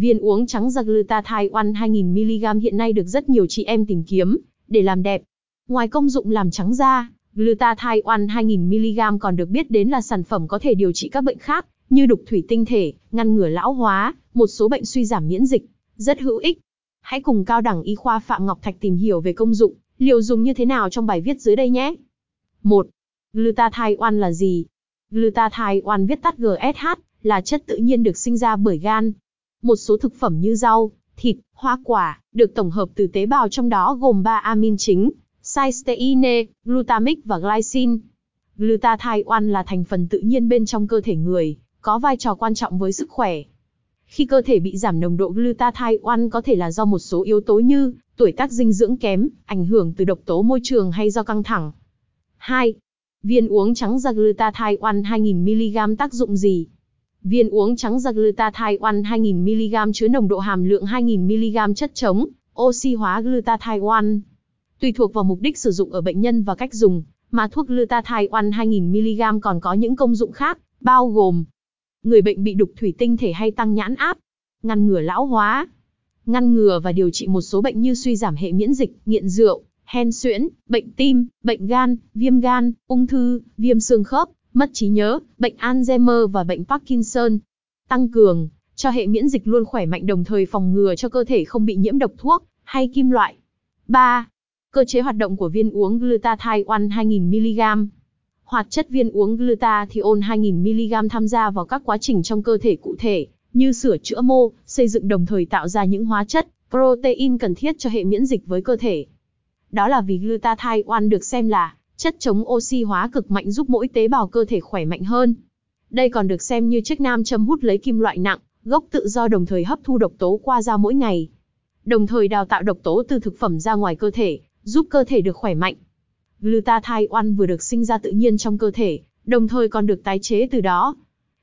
Viên uống trắng da glutathione 2000mg hiện nay được rất nhiều chị em tìm kiếm để làm đẹp. Ngoài công dụng làm trắng da, glutathione 2000mg còn được biết đến là sản phẩm có thể điều trị các bệnh khác như đục thủy tinh thể, ngăn ngừa lão hóa, một số bệnh suy giảm miễn dịch, rất hữu ích. Hãy cùng cao đẳng y khoa Phạm Ngọc Thạch tìm hiểu về công dụng, liều dùng như thế nào trong bài viết dưới đây nhé. 1. Glutathione là gì? Glutathione viết tắt GSH là chất tự nhiên được sinh ra bởi gan. Một số thực phẩm như rau, thịt, hoa quả được tổng hợp từ tế bào trong đó gồm 3 amin chính, cysteine, glutamic và glycine. Glutathione là thành phần tự nhiên bên trong cơ thể người, có vai trò quan trọng với sức khỏe. Khi cơ thể bị giảm nồng độ glutathione có thể là do một số yếu tố như tuổi tác dinh dưỡng kém, ảnh hưởng từ độc tố môi trường hay do căng thẳng. 2. Viên uống trắng da glutathione 2000mg tác dụng gì? Viên uống trắng da glutathione 2000mg chứa nồng độ hàm lượng 2000mg chất chống, oxy hóa glutathione. Tùy thuộc vào mục đích sử dụng ở bệnh nhân và cách dùng, mà thuốc glutathione 2000mg còn có những công dụng khác, bao gồm người bệnh bị đục thủy tinh thể hay tăng nhãn áp, ngăn ngừa lão hóa, ngăn ngừa và điều trị một số bệnh như suy giảm hệ miễn dịch, nghiện rượu, hen suyễn, bệnh tim, bệnh gan, viêm gan, ung thư, viêm xương khớp, mất trí nhớ, bệnh Alzheimer và bệnh Parkinson. Tăng cường cho hệ miễn dịch luôn khỏe mạnh đồng thời phòng ngừa cho cơ thể không bị nhiễm độc thuốc hay kim loại. 3. Cơ chế hoạt động của viên uống glutathione 2000mg. Hoạt chất viên uống glutathione 2000mg tham gia vào các quá trình trong cơ thể cụ thể, như sửa chữa mô, xây dựng đồng thời tạo ra những hóa chất, protein cần thiết cho hệ miễn dịch với cơ thể. Đó là vì glutathione được xem là chất chống oxy hóa cực mạnh giúp mỗi tế bào cơ thể khỏe mạnh hơn. Đây còn được xem như chiếc nam châm hút lấy kim loại nặng, gốc tự do đồng thời hấp thu độc tố qua da mỗi ngày. Đồng thời đào tạo độc tố từ thực phẩm ra ngoài cơ thể, giúp cơ thể được khỏe mạnh. Glutathione vừa được sinh ra tự nhiên trong cơ thể, đồng thời còn được tái chế từ đó.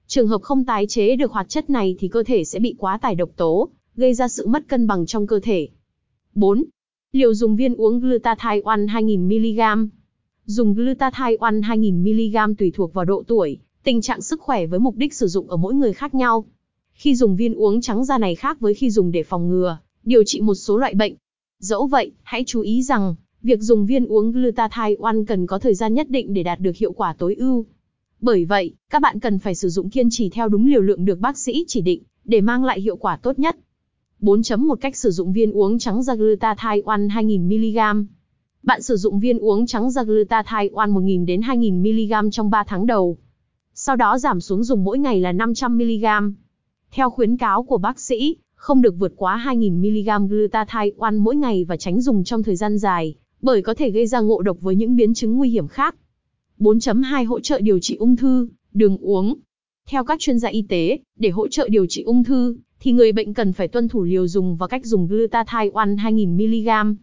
Trường hợp không tái chế được hoạt chất này thì cơ thể sẽ bị quá tải độc tố, gây ra sự mất cân bằng trong cơ thể. 4. Liều dùng viên uống glutathione 2000mg. Dùng glutathione 2000mg tùy thuộc vào độ tuổi, tình trạng sức khỏe với mục đích sử dụng ở mỗi người khác nhau. Khi dùng viên uống trắng da này khác với khi dùng để phòng ngừa, điều trị một số loại bệnh. Dẫu vậy, hãy chú ý rằng, việc dùng viên uống glutathione cần có thời gian nhất định để đạt được hiệu quả tối ưu. Bởi vậy, các bạn cần phải sử dụng kiên trì theo đúng liều lượng được bác sĩ chỉ định, để mang lại hiệu quả tốt nhất. 4.1 Cách sử dụng viên uống trắng da glutathione 2000mg. Bạn sử dụng viên uống trắng da glutathione 1.000 đến 2.000mg trong 3 tháng đầu. Sau đó giảm xuống dùng mỗi ngày là 500mg. Theo khuyến cáo của bác sĩ, không được vượt quá 2.000mg glutathione mỗi ngày và tránh dùng trong thời gian dài, bởi có thể gây ra ngộ độc với những biến chứng nguy hiểm khác. 4.2 Hỗ trợ điều trị ung thư, đường uống. Theo các chuyên gia y tế, để hỗ trợ điều trị ung thư, thì người bệnh cần phải tuân thủ liều dùng và cách dùng glutathione 2000mg.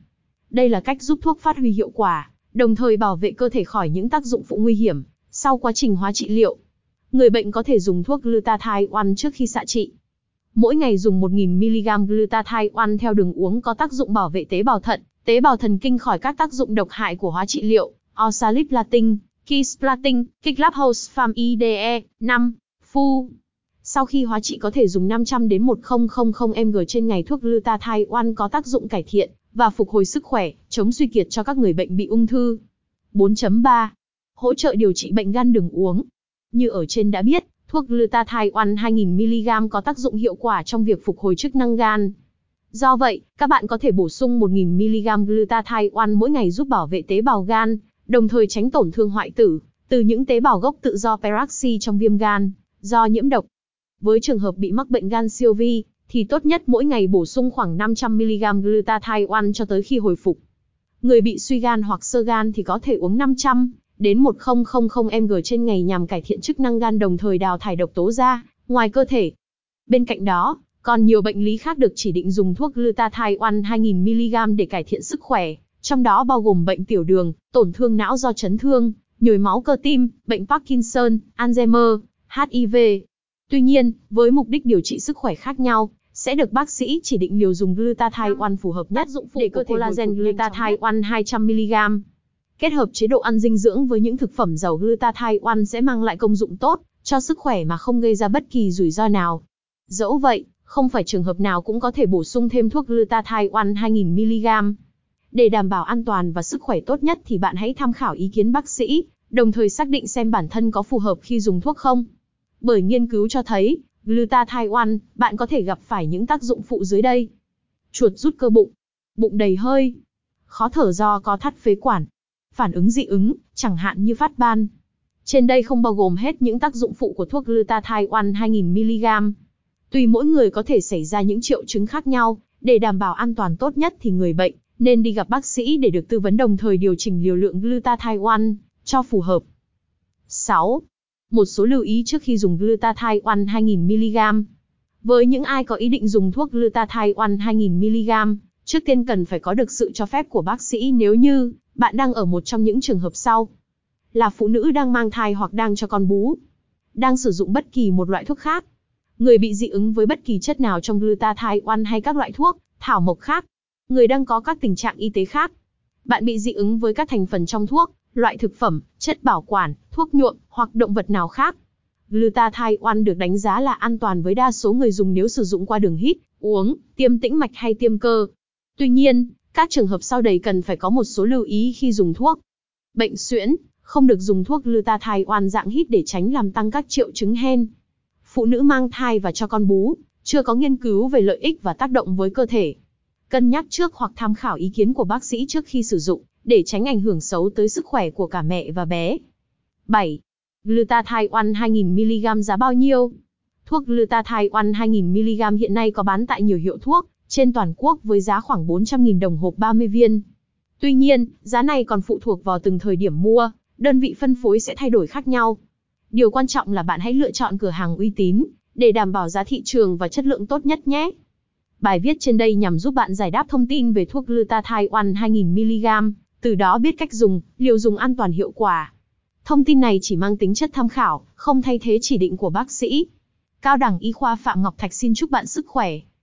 Đây là cách giúp thuốc phát huy hiệu quả, đồng thời bảo vệ cơ thể khỏi những tác dụng phụ nguy hiểm sau quá trình hóa trị liệu. Người bệnh có thể dùng thuốc glutathione trước khi xạ trị. Mỗi ngày dùng 1000mg glutathione theo đường uống có tác dụng bảo vệ tế bào thận, tế bào thần kinh khỏi các tác dụng độc hại của hóa trị liệu, oxaliplatin, kisplatin, kicklap farm IDE, 5, fu. Sau khi hóa trị có thể dùng 500 đến 1000 mg trên ngày thuốc glutathione có tác dụng cải thiện và phục hồi sức khỏe, chống suy kiệt cho các người bệnh bị ung thư. 4.3. Hỗ trợ điều trị bệnh gan đường uống. Như ở trên đã biết, thuốc glutathione 2000mg có tác dụng hiệu quả trong việc phục hồi chức năng gan. Do vậy, các bạn có thể bổ sung 1000mg glutathione mỗi ngày giúp bảo vệ tế bào gan, đồng thời tránh tổn thương hoại tử từ những tế bào gốc tự do peroxy trong viêm gan do nhiễm độc. Với trường hợp bị mắc bệnh gan siêu vi, thì tốt nhất mỗi ngày bổ sung khoảng 500mg glutathione cho tới khi hồi phục. Người bị suy gan hoặc sơ gan thì có thể uống 500 đến 1000 mg trên ngày nhằm cải thiện chức năng gan đồng thời đào thải độc tố ra ngoài cơ thể. Bên cạnh đó, còn nhiều bệnh lý khác được chỉ định dùng thuốc glutathione 2000mg để cải thiện sức khỏe, trong đó bao gồm bệnh tiểu đường, tổn thương não do chấn thương, nhồi máu cơ tim, bệnh Parkinson, Alzheimer, HIV. Tuy nhiên, với mục đích điều trị sức khỏe khác nhau, sẽ được bác sĩ chỉ định liều dùng glutathione phù hợp nhất dụng phụ để cơ thể collagen glutathione 200mg. Kết hợp chế độ ăn dinh dưỡng với những thực phẩm giàu glutathione sẽ mang lại công dụng tốt cho sức khỏe mà không gây ra bất kỳ rủi ro nào. Dẫu vậy, Không phải trường hợp nào cũng có thể bổ sung thêm thuốc glutathione 2000mg. Để đảm bảo an toàn và sức khỏe tốt nhất thì bạn hãy tham khảo ý kiến bác sĩ, đồng thời xác định xem bản thân có phù hợp khi dùng thuốc không. Bởi nghiên cứu cho thấy, glutathione, bạn có thể gặp phải những tác dụng phụ dưới đây. Chuột rút cơ bụng, bụng đầy hơi, khó thở do có thắt phế quản, phản ứng dị ứng, chẳng hạn như phát ban. Trên đây không bao gồm hết những tác dụng phụ của thuốc glutathione 2000mg. Tùy mỗi người có thể xảy ra những triệu chứng khác nhau, để đảm bảo an toàn tốt nhất thì người bệnh nên đi gặp bác sĩ để được tư vấn đồng thời điều chỉnh liều lượng glutathione cho phù hợp. 6. Một số lưu ý trước khi dùng glutathione 2000mg. Với những ai có ý định dùng thuốc glutathione 2000mg, trước tiên cần phải có được sự cho phép của bác sĩ nếu như bạn đang ở một trong những trường hợp sau. Là phụ nữ đang mang thai hoặc đang cho con bú. Đang sử dụng bất kỳ một loại thuốc khác. Người bị dị ứng với bất kỳ chất nào trong glutathione hay các loại thuốc, thảo mộc khác. Người đang có các tình trạng y tế khác. Bạn bị dị ứng với các thành phần trong thuốc, loại thực phẩm, chất bảo quản, thuốc nhuộm hoặc động vật nào khác. Glutathione được đánh giá là an toàn với đa số người dùng nếu sử dụng qua đường hít, uống, tiêm tĩnh mạch hay tiêm cơ. Tuy nhiên, các trường hợp sau đây cần phải có một số lưu ý khi dùng thuốc. Bệnh suyễn, không được dùng thuốc glutathione dạng hít để tránh làm tăng các triệu chứng hen. Phụ nữ mang thai và cho con bú, chưa có nghiên cứu về lợi ích và tác động với cơ thể. Cân nhắc trước hoặc tham khảo ý kiến của bác sĩ trước khi sử dụng, để tránh ảnh hưởng xấu tới sức khỏe của cả mẹ và bé. 7. Glutathione 2000mg giá bao nhiêu? Thuốc glutathione 2000mg hiện nay có bán tại nhiều hiệu thuốc trên toàn quốc với giá khoảng 400.000 đồng hộp 30 viên. Tuy nhiên, giá này còn phụ thuộc vào từng thời điểm mua, đơn vị phân phối sẽ thay đổi khác nhau. Điều quan trọng là bạn hãy lựa chọn cửa hàng uy tín, để đảm bảo giá thị trường và chất lượng tốt nhất nhé. Bài viết trên đây nhằm giúp bạn giải đáp thông tin về thuốc glutathione 2000mg, từ đó biết cách dùng, liều dùng an toàn hiệu quả. Thông tin này chỉ mang tính chất tham khảo, không thay thế chỉ định của bác sĩ. Cao đẳng y khoa Phạm Ngọc Thạch xin chúc bạn sức khỏe.